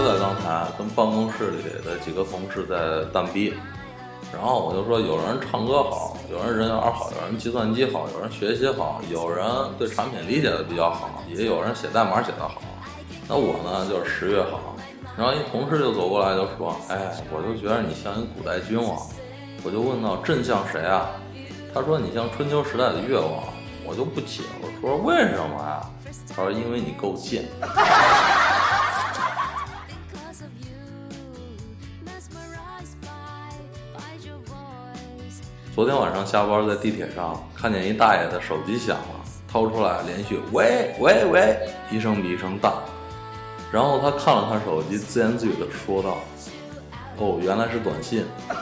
就在刚才，跟办公室里的几个同事在蛋逼，然后我就说，有人唱歌好，有人人缘好，有人计算机好，有人学习好，有人对产品理解的比较好，也有人写代码写得好。那我呢，就是十月好。然后一同事就走过来就说：“哎，我就觉得你像一古代君王。”我就问到：“朕像谁啊？”他说：“你像春秋时代的越王。”我就不解，我说：“为什么呀？”他说：“因为你够贱。”昨天晚上下班在地铁上，看见一大爷的手机响了，掏出来连续喂喂喂，一声比一声大。然后他看了看手机，自言自语的说道：“哦，原来是短信。”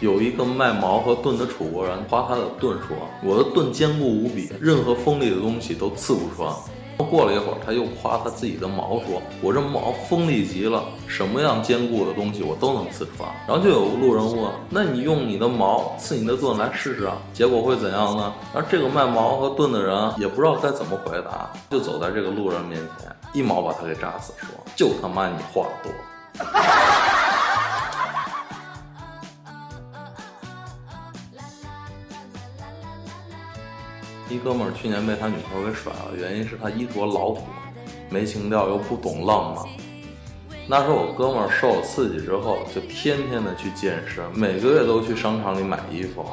有一个卖矛和盾的楚国人夸他的盾说：“我的盾坚固无比，任何锋利的东西都刺不穿。”过了一会儿，他又夸他自己的矛说：“我这矛锋利极了，什么样坚固的东西我都能刺穿。”然后就有路人问：“那你用你的矛刺你的盾来试试啊？结果会怎样呢？”而这个卖矛和盾的人也不知道该怎么回答，就走在这个路人面前，一矛把他给扎死，说：“就他妈你话多。”一哥们儿去年被他女朋友给甩了，原因是他衣着老土，没情调又不懂浪漫。那时候我哥们儿受了刺激之后，就天天的去健身，每个月都去商场里买衣服。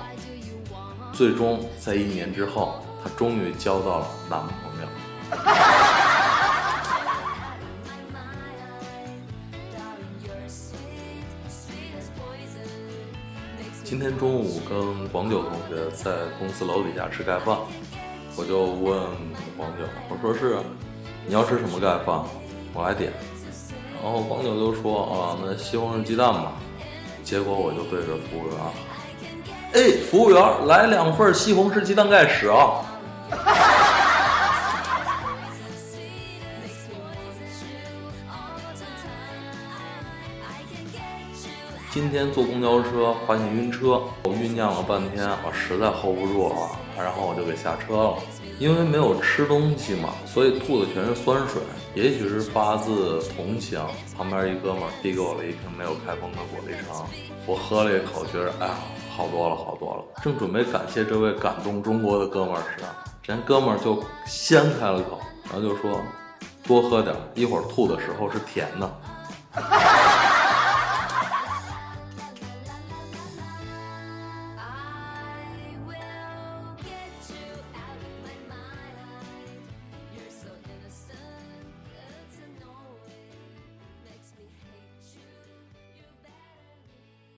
最终在一年之后，他终于交到了男朋友。今天中午跟广九同学在公司楼底下吃盖饭。我就问黄九，我说是，你要吃什么盖饭，我来点。然后黄九就说啊，那西红柿鸡蛋吧。结果我就对着服务员，哎，服务员，来两份西红柿鸡蛋盖屎啊！今天坐公交车发现晕车，我酝酿了半天，我实在 hold 不住了，然后我就给下车了。因为没有吃东西嘛，所以吐的全是酸水。也许是发自同情，旁边一哥们递给我了一瓶没有开封的果粒橙，我喝了一口，觉得哎呀，好多了，好多了。正准备感谢这位感动中国的哥们时，这哥们就先开了口，然后就说：“多喝点，一会儿吐的时候是甜的。”